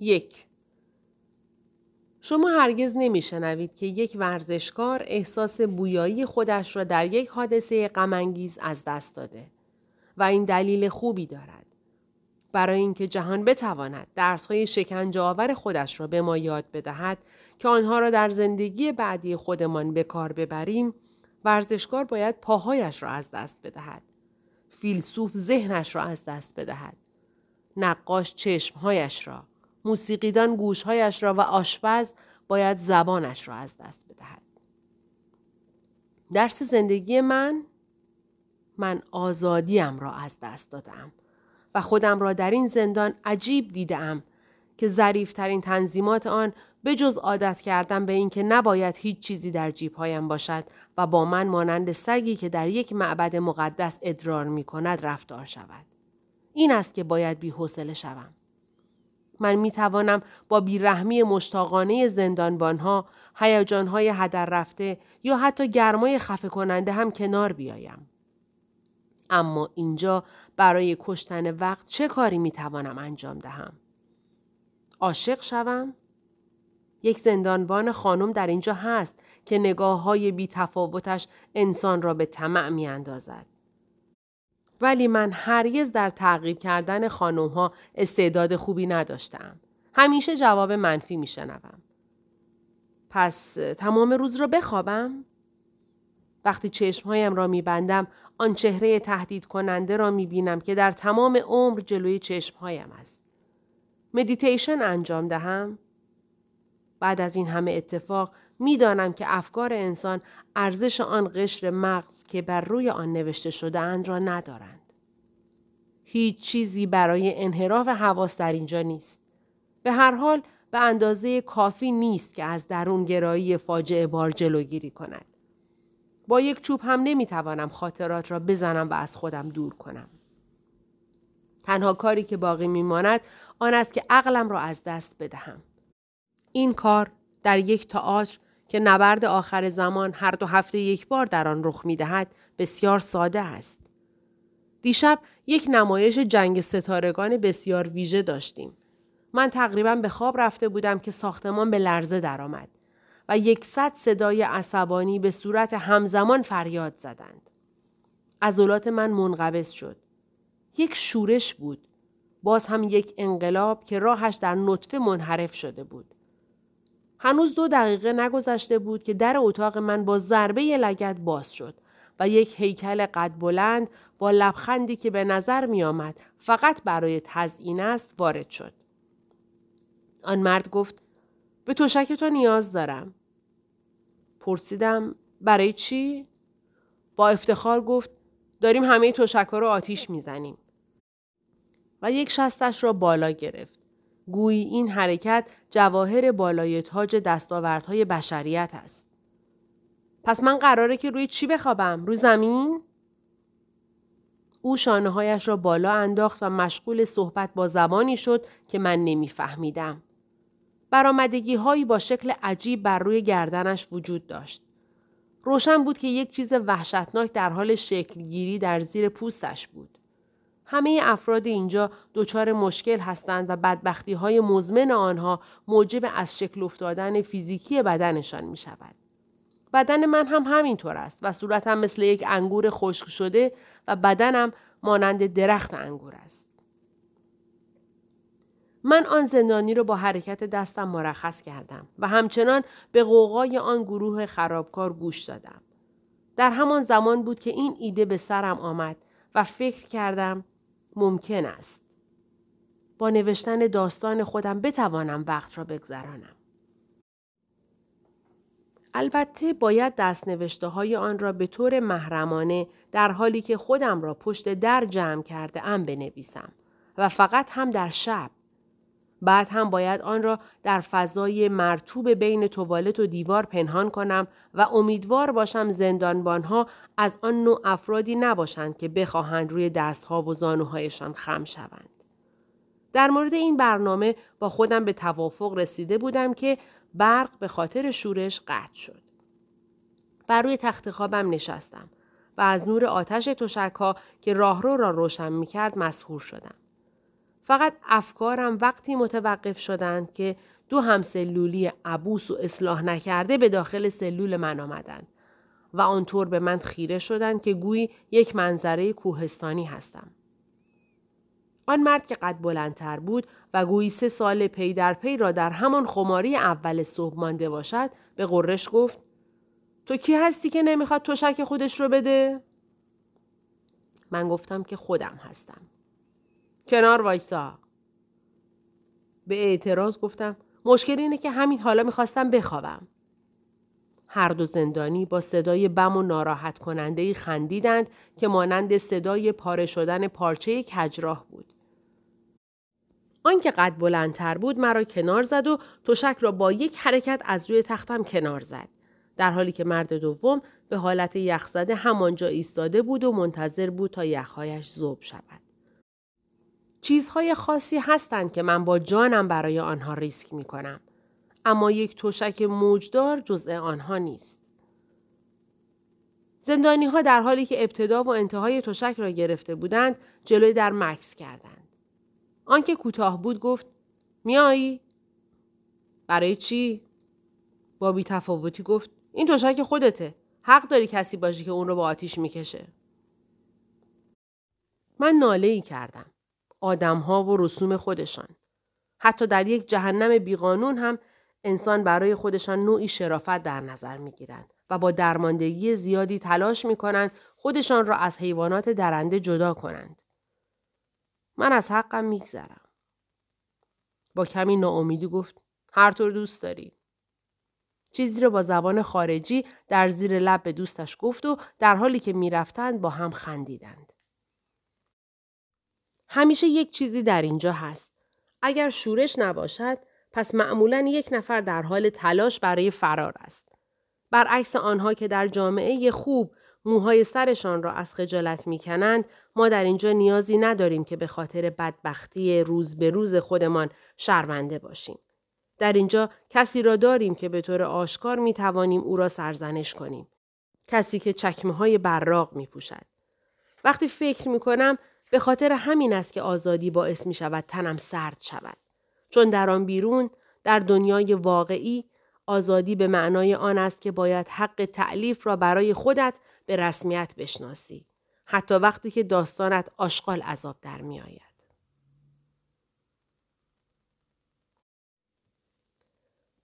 یک. شما هرگز نمیشنوید که یک ورزشکار احساس بویایی خودش را در یک حادثه غمانگیز از دست داده و این دلیل خوبی دارد. برای اینکه جهان بتواند درسهای شکنجه آور خودش را به ما یاد بدهد که آنها را در زندگی بعدی خودمان به کار ببریم ورزشکار باید پاهایش را از دست بدهد. فیلسوف ذهنش را از دست بدهد. نقاش چشمهایش را. موسیقیدان گوشهایش را و آشپز باید زبانش را از دست بدهد درس زندگی من من آزادیم را از دست دادم و خودم را در این زندان عجیب دیدم که ظریفترین تنظیمات آن به جز عادت کردم به اینکه نباید هیچ چیزی در جیبهایم باشد و با من مانند سگی که در یک معبد مقدس ادرار می کند رفتار شود. این است که باید بی شوم. من می توانم با بیرحمی مشتاقانه زندانبانها، هیجانهای هدر رفته یا حتی گرمای خفه کننده هم کنار بیایم. اما اینجا برای کشتن وقت چه کاری می توانم انجام دهم؟ عاشق شوم؟ یک زندانبان خانم در اینجا هست که نگاه های بی تفاوتش انسان را به طمع می اندازد. ولی من هرگز در تعقیب کردن خانم ها استعداد خوبی نداشتم. همیشه جواب منفی می شنوم. پس تمام روز را بخوابم؟ وقتی چشمهایم را می بندم آن چهره تهدید کننده را می بینم که در تمام عمر جلوی چشمهایم است. مدیتیشن انجام دهم؟ بعد از این همه اتفاق می‌دانم که افکار انسان ارزش آن قشر مغز که بر روی آن نوشته شده اند را ندارند. هیچ چیزی برای انحراف حواس در اینجا نیست. به هر حال به اندازه کافی نیست که از درون گرایی فاجعه بار جلوگیری کند. با یک چوب هم نمی‌توانم خاطرات را بزنم و از خودم دور کنم. تنها کاری که باقی میماند آن است که عقلم را از دست بدهم. این کار در یک تئاتر که نبرد آخر زمان هر دو هفته یک بار در آن رخ می دهد بسیار ساده است. دیشب یک نمایش جنگ ستارگان بسیار ویژه داشتیم. من تقریبا به خواب رفته بودم که ساختمان به لرزه درآمد و یکصد صدای عصبانی به صورت همزمان فریاد زدند. عضلات من منقبض شد. یک شورش بود. باز هم یک انقلاب که راهش در نطفه منحرف شده بود. هنوز دو دقیقه نگذشته بود که در اتاق من با ضربه لگت باز شد و یک هیکل قد بلند با لبخندی که به نظر می آمد فقط برای تزئین است وارد شد. آن مرد گفت به تشک تو نیاز دارم. پرسیدم برای چی؟ با افتخار گفت داریم همه تشک رو آتیش می‌زنیم. و یک شستش را بالا گرفت. گویی این حرکت جواهر بالای تاج دستاوردهای بشریت است. پس من قراره که روی چی بخوابم؟ روی زمین؟ او شانه هایش را بالا انداخت و مشغول صحبت با زبانی شد که من نمیفهمیدم. برآمدگی هایی با شکل عجیب بر روی گردنش وجود داشت. روشن بود که یک چیز وحشتناک در حال شکلگیری در زیر پوستش بود. همه افراد اینجا دچار مشکل هستند و بدبختی های مزمن آنها موجب از شکل افتادن فیزیکی بدنشان می شود. بدن من هم همینطور است و صورتم مثل یک انگور خشک شده و بدنم مانند درخت انگور است. من آن زندانی رو با حرکت دستم مرخص کردم و همچنان به قوقای آن گروه خرابکار گوش دادم. در همان زمان بود که این ایده به سرم آمد و فکر کردم ممکن است. با نوشتن داستان خودم بتوانم وقت را بگذرانم. البته باید دست نوشته های آن را به طور محرمانه در حالی که خودم را پشت در جمع کرده ام بنویسم و فقط هم در شب. بعد هم باید آن را در فضای مرتوب بین توالت و دیوار پنهان کنم و امیدوار باشم زندانبانها از آن نوع افرادی نباشند که بخواهند روی دستها و زانوهایشان خم شوند. در مورد این برنامه با خودم به توافق رسیده بودم که برق به خاطر شورش قطع شد. بر روی تخت خوابم نشستم و از نور آتش تشک ها که راهرو را روشن می کرد مسهور شدم. فقط افکارم وقتی متوقف شدند که دو همسلولی عبوس و اصلاح نکرده به داخل سلول من آمدند و آنطور به من خیره شدند که گویی یک منظره کوهستانی هستم. آن مرد که قد بلندتر بود و گویی سه سال پی در پی را در همان خماری اول صبح مانده باشد به قرش گفت تو کی هستی که نمی‌خواد تشک خودش رو بده؟ من گفتم که خودم هستم. کنار وایسا. به اعتراض گفتم مشکل اینه که همین حالا می‌خواستم بخوابم. هر دو زندانی با صدای بم و ناراحت کننده خندیدند که مانند صدای پاره شدن پارچه کجراه بود. آنکه قد بلندتر بود مرا کنار زد و تشک را با یک حرکت از روی تختم کنار زد. در حالی که مرد دوم به حالت یخزده همانجا ایستاده بود و منتظر بود تا یخهایش ذوب شود. چیزهای خاصی هستند که من با جانم برای آنها ریسک می کنم. اما یک تشک موجدار جزء آنها نیست. زندانی ها در حالی که ابتدا و انتهای تشک را گرفته بودند جلوی در مکس کردند. آنکه کوتاه بود گفت میایی؟ برای چی؟ با بی تفاوتی گفت این تشک خودته. حق داری کسی باشی که اون رو با آتیش می‌کشه. من ناله ای کردم. آدمها و رسوم خودشان. حتی در یک جهنم بیقانون هم انسان برای خودشان نوعی شرافت در نظر می گیرند و با درماندگی زیادی تلاش می کنند خودشان را از حیوانات درنده جدا کنند. من از حقم میگذرم. با کمی ناامیدی گفت هر طور دوست داری. چیزی را با زبان خارجی در زیر لب به دوستش گفت و در حالی که می‌رفتند با هم خندیدند. همیشه یک چیزی در اینجا هست. اگر شورش نباشد پس معمولا یک نفر در حال تلاش برای فرار است. برعکس آنها که در جامعه خوب موهای سرشان را از خجالت می‌کنند ما در اینجا نیازی نداریم که به خاطر بدبختی روز به روز خودمان شرمنده باشیم. در اینجا کسی را داریم که به طور آشکار می توانیم او را سرزنش کنیم. کسی که چکمه های براق می پوشد. وقتی فکر می کنم به خاطر همین است که آزادی باعث می شود تنم سرد شود. چون در آن بیرون در دنیای واقعی آزادی به معنای آن است که باید حق تعلیف را برای خودت به رسمیت بشناسی. حتی وقتی که داستانت آشغال عذاب در می آید.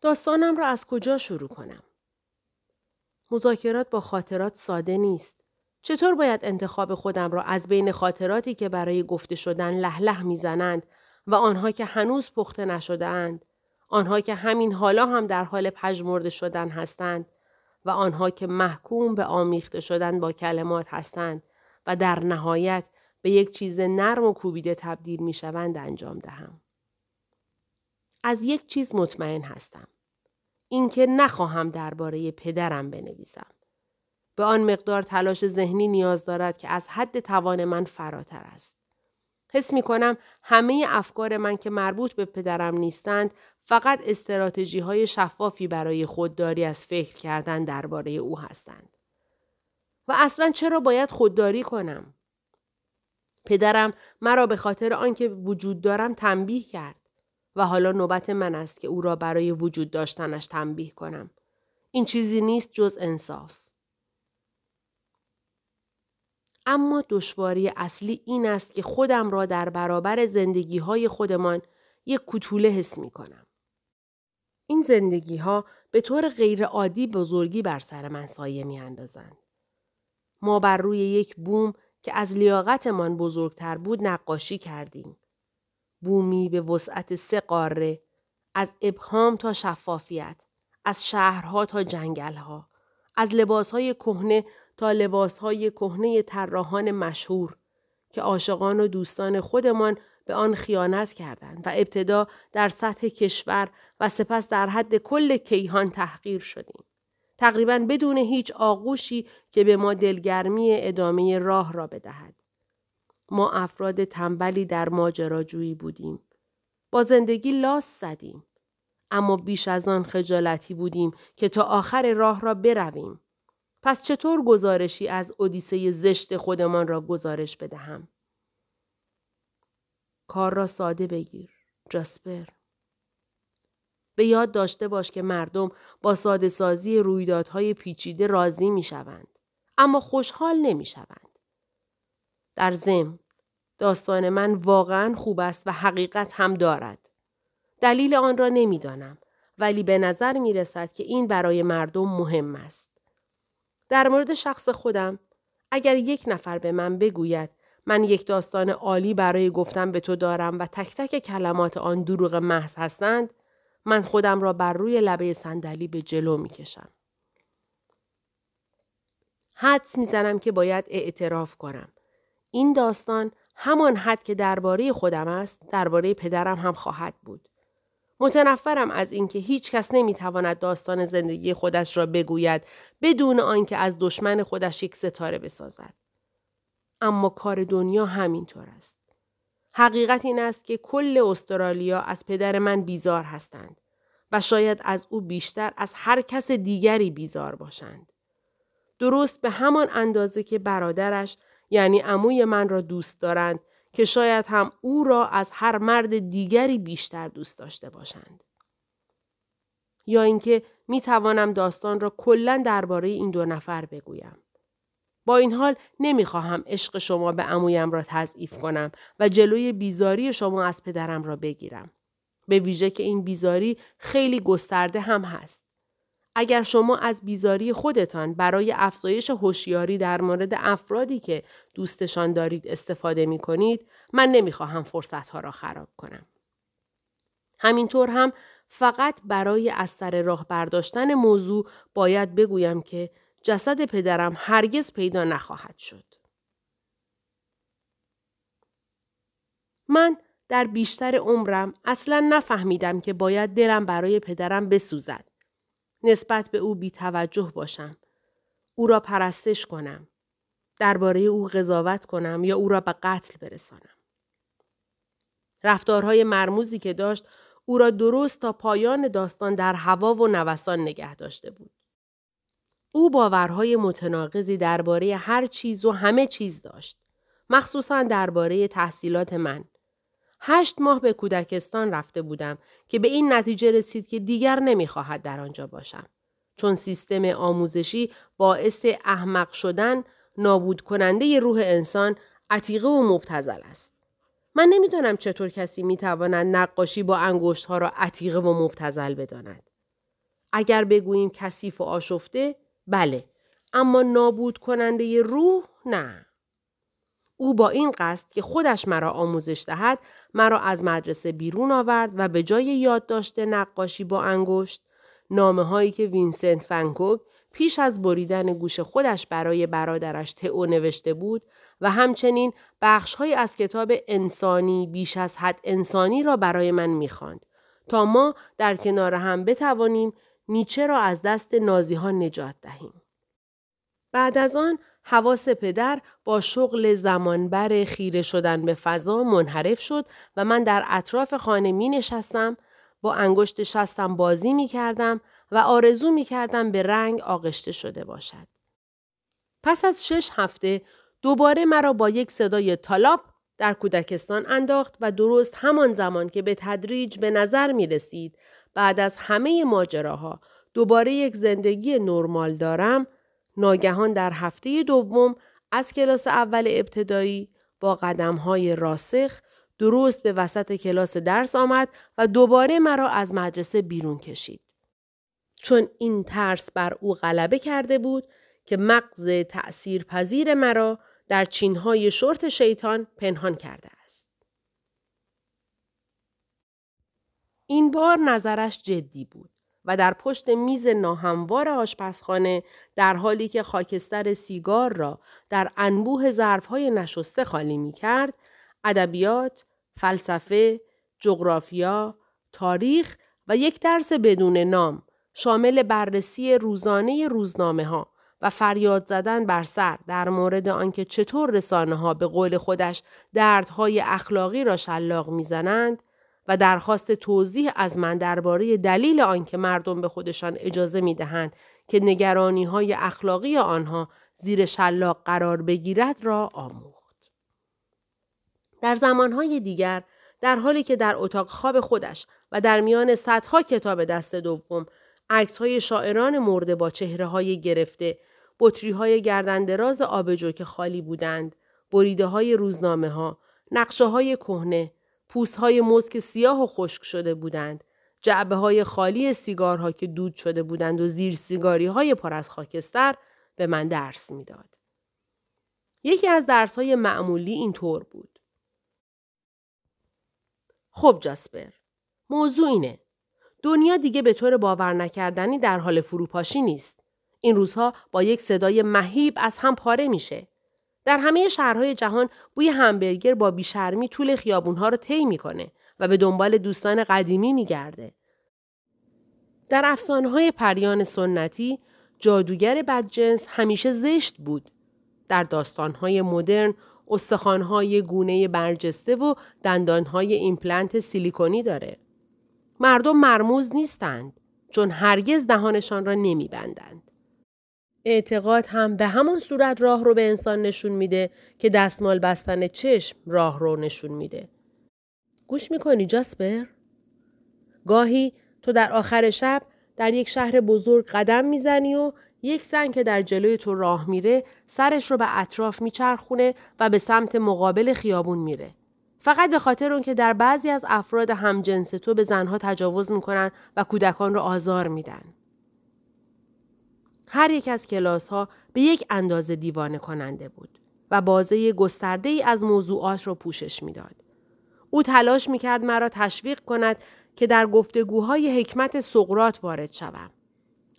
داستانم را از کجا شروع کنم؟ مذاکرات با خاطرات ساده نیست. چطور باید انتخاب خودم را از بین خاطراتی که برای گفته شدن لح می‌زنند و آنها که هنوز پخته نشده اند، آنها که همین حالا هم در حال پژمرده شدن هستند و آنها که محکوم به آمیخته شدن با کلمات هستند و در نهایت به یک چیز نرم و کوبیده تبدیل می شوند انجام دهم. از یک چیز مطمئن هستم. اینکه نخواهم درباره پدرم بنویسم. به آن مقدار تلاش ذهنی نیاز دارد که از حد توان من فراتر است. حس می کنم همه افکار من که مربوط به پدرم نیستند فقط استراتژی های شفافی برای خودداری از فکر کردن درباره او هستند. و اصلا چرا باید خودداری کنم؟ پدرم مرا به خاطر آنکه وجود دارم تنبیه کرد و حالا نوبت من است که او را برای وجود داشتنش تنبیه کنم. این چیزی نیست جز انصاف. اما دشواری اصلی این است که خودم را در برابر زندگی های خودمان یک کتوله حس می کنم. این زندگی ها به طور غیر عادی بزرگی بر سر من سایه می اندازند. ما بر روی یک بوم که از لیاقتمان بزرگتر بود نقاشی کردیم. بومی به وسعت سه قاره، از ابهام تا شفافیت، از شهرها تا جنگلها، از لباسهای کهنه تا لباسهای کهنه طراحان مشهور که عاشقان و دوستان خودمان به آن خیانت کردند و ابتدا در سطح کشور و سپس در حد کل کیهان تحقیر شدیم. تقریبا بدون هیچ آغوشی که به ما دلگرمی ادامه راه را بدهد. ما افراد تنبلی در ماجراجویی بودیم. با زندگی لاس زدیم. اما بیش از آن خجالتی بودیم که تا آخر راه را برویم. پس چطور گزارشی از اودیسه زشت خودمان را گزارش بدهم؟ کار را ساده بگیر. جاسپر. به یاد داشته باش که مردم با ساده سازی رویدادهای پیچیده راضی می شوند. اما خوشحال نمی شوند. در زم داستان من واقعا خوب است و حقیقت هم دارد. دلیل آن را نمی‌دانم ولی به نظر می رسد که این برای مردم مهم است. در مورد شخص خودم اگر یک نفر به من بگوید من یک داستان عالی برای گفتن به تو دارم و تک تک کلمات آن دروغ محض هستند من خودم را بر روی لبه صندلی به جلو می کشم. حدس می‌زنم که باید اعتراف کنم. این داستان همان حد که درباره خودم است درباره پدرم هم خواهد بود. متنفرم از اینکه هیچ کس نمی‌تواند داستان زندگی خودش را بگوید بدون آنکه از دشمن خودش یک ستاره بسازد. اما کار دنیا همینطور است. حقیقت این است که کل استرالیا از پدر من بیزار هستند و شاید از او بیشتر از هر کس دیگری بیزار باشند. درست به همان اندازه که برادرش یعنی عموی من را دوست دارند که شاید هم او را از هر مرد دیگری بیشتر دوست داشته باشند. یا اینکه می توانم داستان را کلا درباره این دو نفر بگویم. با این حال نمی‌خواهم عشق شما به عمویم را تضعیف کنم و جلوی بیزاری شما از پدرم را بگیرم. به ویژه که این بیزاری خیلی گسترده هم هست. اگر شما از بیزاری خودتان برای افزایش هوشیاری در مورد افرادی که دوستشان دارید استفاده می کنید، من نمی‌خواهم فرصت ها را خراب کنم. همینطور هم فقط برای از سر راه برداشتن موضوع باید بگویم که جسد پدرم هرگز پیدا نخواهد شد. من در بیشتر عمرم اصلا نفهمیدم که باید دلم برای پدرم بسوزد. نسبت به او بی توجه باشم. او را پرستش کنم. درباره او قضاوت کنم یا او را به قتل برسانم. رفتارهای مرموزی که داشت او را درست تا پایان داستان در هوا و نوسان نگه داشته بود. او باورهای متناقضی درباره هر چیز و همه چیز داشت. مخصوصا درباره تحصیلات من. هشت ماه به کودکستان رفته بودم که به این نتیجه رسید که دیگر نمی‌خواهد در آنجا باشم. چون سیستم آموزشی باعث احمق شدن نابود کننده روح انسان عتیقه و مبتزل است. من نمی‌دانم چطور کسی می‌تواند نقاشی با انگشت ها را عتیقه و مبتزل بداند. اگر بگوییم کثیف و آشفته بله اما نابود کننده روح نه. او با این قصد که خودش مرا آموزش دهد مرا از مدرسه بیرون آورد و به جای یادداشت نقاشی با انگشت نامه هایی که وینسنت فنکوک پیش از بریدن گوش خودش برای برادرش تئو نوشته بود و همچنین بخشهایی از کتاب انسانی بیش از حد انسانی را برای من می‌خواند تا ما در کنار هم بتوانیم نیچه را از دست نازی ها نجات دهیم. بعد از آن حواس پدر با شغل زمانبر خیره شدن به فضا منحرف شد و من در اطراف خانه می نشستم با انگشت شستم بازی می کردم و آرزو می کردم به رنگ آغشته شده باشد. پس از شش هفته دوباره مرا با یک صدای تالاپ در کودکستان انداخت و درست همان زمان که به تدریج به نظر می رسید بعد از همه ماجراها دوباره یک زندگی نرمال دارم ناگهان در هفته دوم از کلاس اول ابتدایی با قدم های راسخ درست به وسط کلاس درس آمد و دوباره مرا از مدرسه بیرون کشید. چون این ترس بر او غلبه کرده بود که مغز تأثیر پذیر مرا در چینهای شورت شیطان پنهان کرده است. این بار نظرش جدی بود. و در پشت میز ناهموار آشپزخانه در حالی که خاکستر سیگار را در انبوه ظرفهای نشسته خالی می کرد، ادبیات، فلسفه، جغرافیا، تاریخ و یک درس بدون نام شامل بررسی روزانه روزنامه ها و فریاد زدن بر سر در مورد آنکه چطور رسانه ها به قول خودش دردهای اخلاقی را شلاق می‌زنند و درخواست توضیح از من درباره دلیل آنکه مردم به خودشان اجازه می دهند که نگرانی های اخلاقی آنها زیر شلاق قرار بگیرد را آموخت. در زمانهای دیگر در حالی که در اتاق خواب خودش و در میان صدها کتاب دست دوم عکس های شاعران مرده با چهره های گرفته، بطری های گردندراز آبجو که خالی بودند، بریده های روزنامه ها، نقشه های کهنه، پوست های مسک سیاه و خشک شده بودند، جعبه های خالی سیگارها که دود شده بودند و زیر سیگاری های پر از خاکستر به من درس می‌داد. یکی از درس های معمولی این طور بود. خب جاسپر، موضوع اینه. دنیا دیگه به طور باور نکردنی در حال فروپاشی نیست. این روزها با یک صدای مهیب از هم پاره میشه. در همه شهرهای جهان بوی همبرگر با بیشرمی طول خیابونها رو طی می‌کنه و به دنبال دوستان قدیمی میگرده. در افسانه‌های پریان سنتی جادوگر بدجنس همیشه زشت بود. در داستانهای مدرن استخوانهای گونه برجسته و دندانهای ایمپلنت سیلیکونی داره. مردم مرموز نیستند چون هرگز دهانشان را نمیبندند. اعتقاد هم به همان صورت راه رو به انسان نشون میده که دستمال بستن چشم راه رو نشون میده. گوش می‌کنی جاسپر؟ گاهی تو در آخر شب در یک شهر بزرگ قدم می‌زنی و یک زن که در جلوی تو راه میره سرش رو به اطراف میچرخونه و به سمت مقابل خیابون میره. فقط به خاطر اون که در بعضی از افراد همجنس تو به زنها تجاوز می‌کنن و کودکان رو آزار میدن. هر یک از کلاس ها به یک اندازه دیوانه کننده بود و بازه گسترده ای از موضوعات را پوشش می‌داد. او تلاش می‌کرد مرا تشویق کند که در گفتگوهای حکمت سقرات وارد شوم.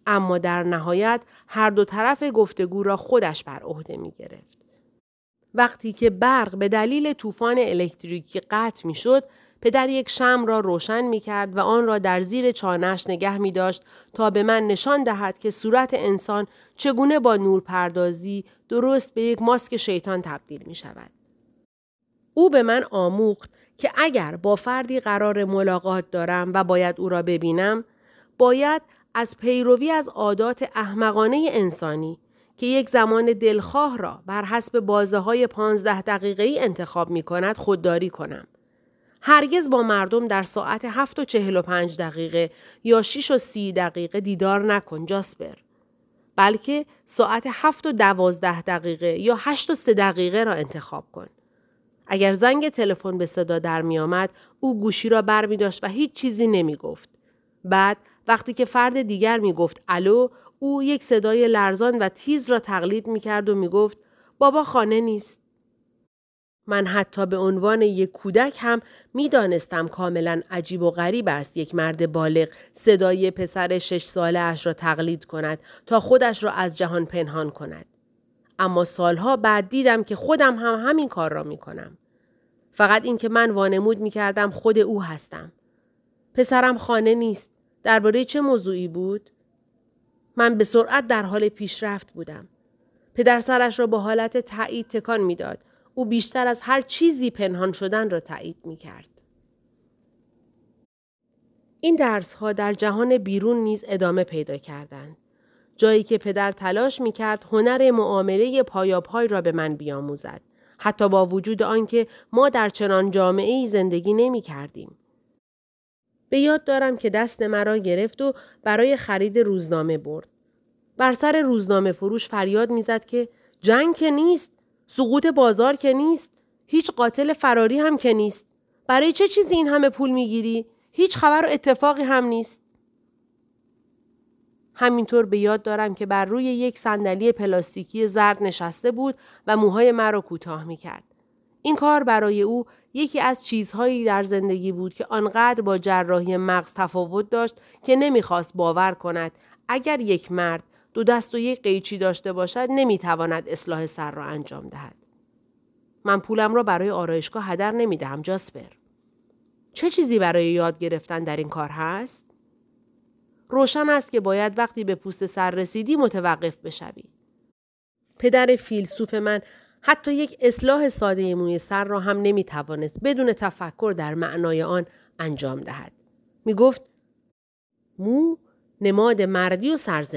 اما در نهایت هر دو طرف گفتگو را خودش بر عهده می گرفت. وقتی که برق به دلیل طوفان الکتریکی قطع می شد، پدر یک شم را روشن می کرد و آن را در زیر چانش نگه می داشت تا به من نشان دهد که صورت انسان چگونه با نورپردازی درست به یک ماسک شیطان تبدیل می شود. او به من آموخت که اگر با فردی قرار ملاقات دارم و باید او را ببینم، باید از پیروی از عادات احمقانه انسانی که یک زمان دلخواه را بر حسب بازه های پانزده دقیقه ای انتخاب می کند خودداری کنم. هرگز با مردم در ساعت هفت و چهل و پنج دقیقه یا شیش و سی دقیقه دیدار نکن جاسپر. بلکه ساعت هفت و دوازده دقیقه یا هشت و سه دقیقه را انتخاب کن. اگر زنگ تلفن به صدا در می آمد او گوشی را بر می داشت و هیچ چیزی نمی گفت. بعد وقتی که فرد دیگر می گفت الو او یک صدای لرزان و تیز را تقلید می کرد و می گفت بابا خانه نیست. من حتی به عنوان یک کودک هم می دانستم کاملا عجیب و غریب است یک مرد بالغ صدای پسر شش ساله اش را تقلید کند تا خودش را از جهان پنهان کند. اما سالها بعد دیدم که خودم هم همین کار را می کنم. فقط اینکه من وانمود می کردم خود او هستم. پسرم خانه نیست. درباره چه موضوعی بود؟ من به سرعت در حال پیشرفت بودم. پدر سرش را با حالت تایید تکان می‌داد. او بیشتر از هر چیزی پنهان شدن را تایید می کرد. این درس ها در جهان بیرون نیز ادامه پیدا کردند. جایی که پدر تلاش می کرد هنر معامله پایاپای را به من بیاموزد. حتی با وجود آنکه ما در چنان جامعه ای زندگی نمی کردیم. به یاد دارم که دست مرا گرفت و برای خرید روزنامه برد. بر سر روزنامه فروش فریاد می‌زد که جنگ که نیست، سقوط بازار که نیست، هیچ قاتل فراری هم که نیست. برای چه چیزی این همه پول می‌گیری؟ هیچ خبر و اتفاقی هم نیست. همینطور به یاد دارم که بر روی یک صندلی پلاستیکی زرد نشسته بود و موهای مرا کوتاه می کرد. این کار برای او یکی از چیزهایی در زندگی بود که آنقدر با جراحی مغز تفاوت داشت که نمی‌خواست باور کند اگر یک مرد دو دست و یک قیچی داشته باشد نمی‌تواند اصلاح سر را انجام دهد. من پولم را برای آرایشگاه هدر نمی‌دهم جاسپر. چه چیزی برای یاد گرفتن در این کار هست؟ روشن است که باید وقتی به پوست سر رسیدی متوقف بشوی. پدر فیلسوف من حتی یک اصلاح ساده موی سر را هم نمی توانست بدون تفکر در معنای آن انجام دهد. می گفت مو نماد مردی و سرزن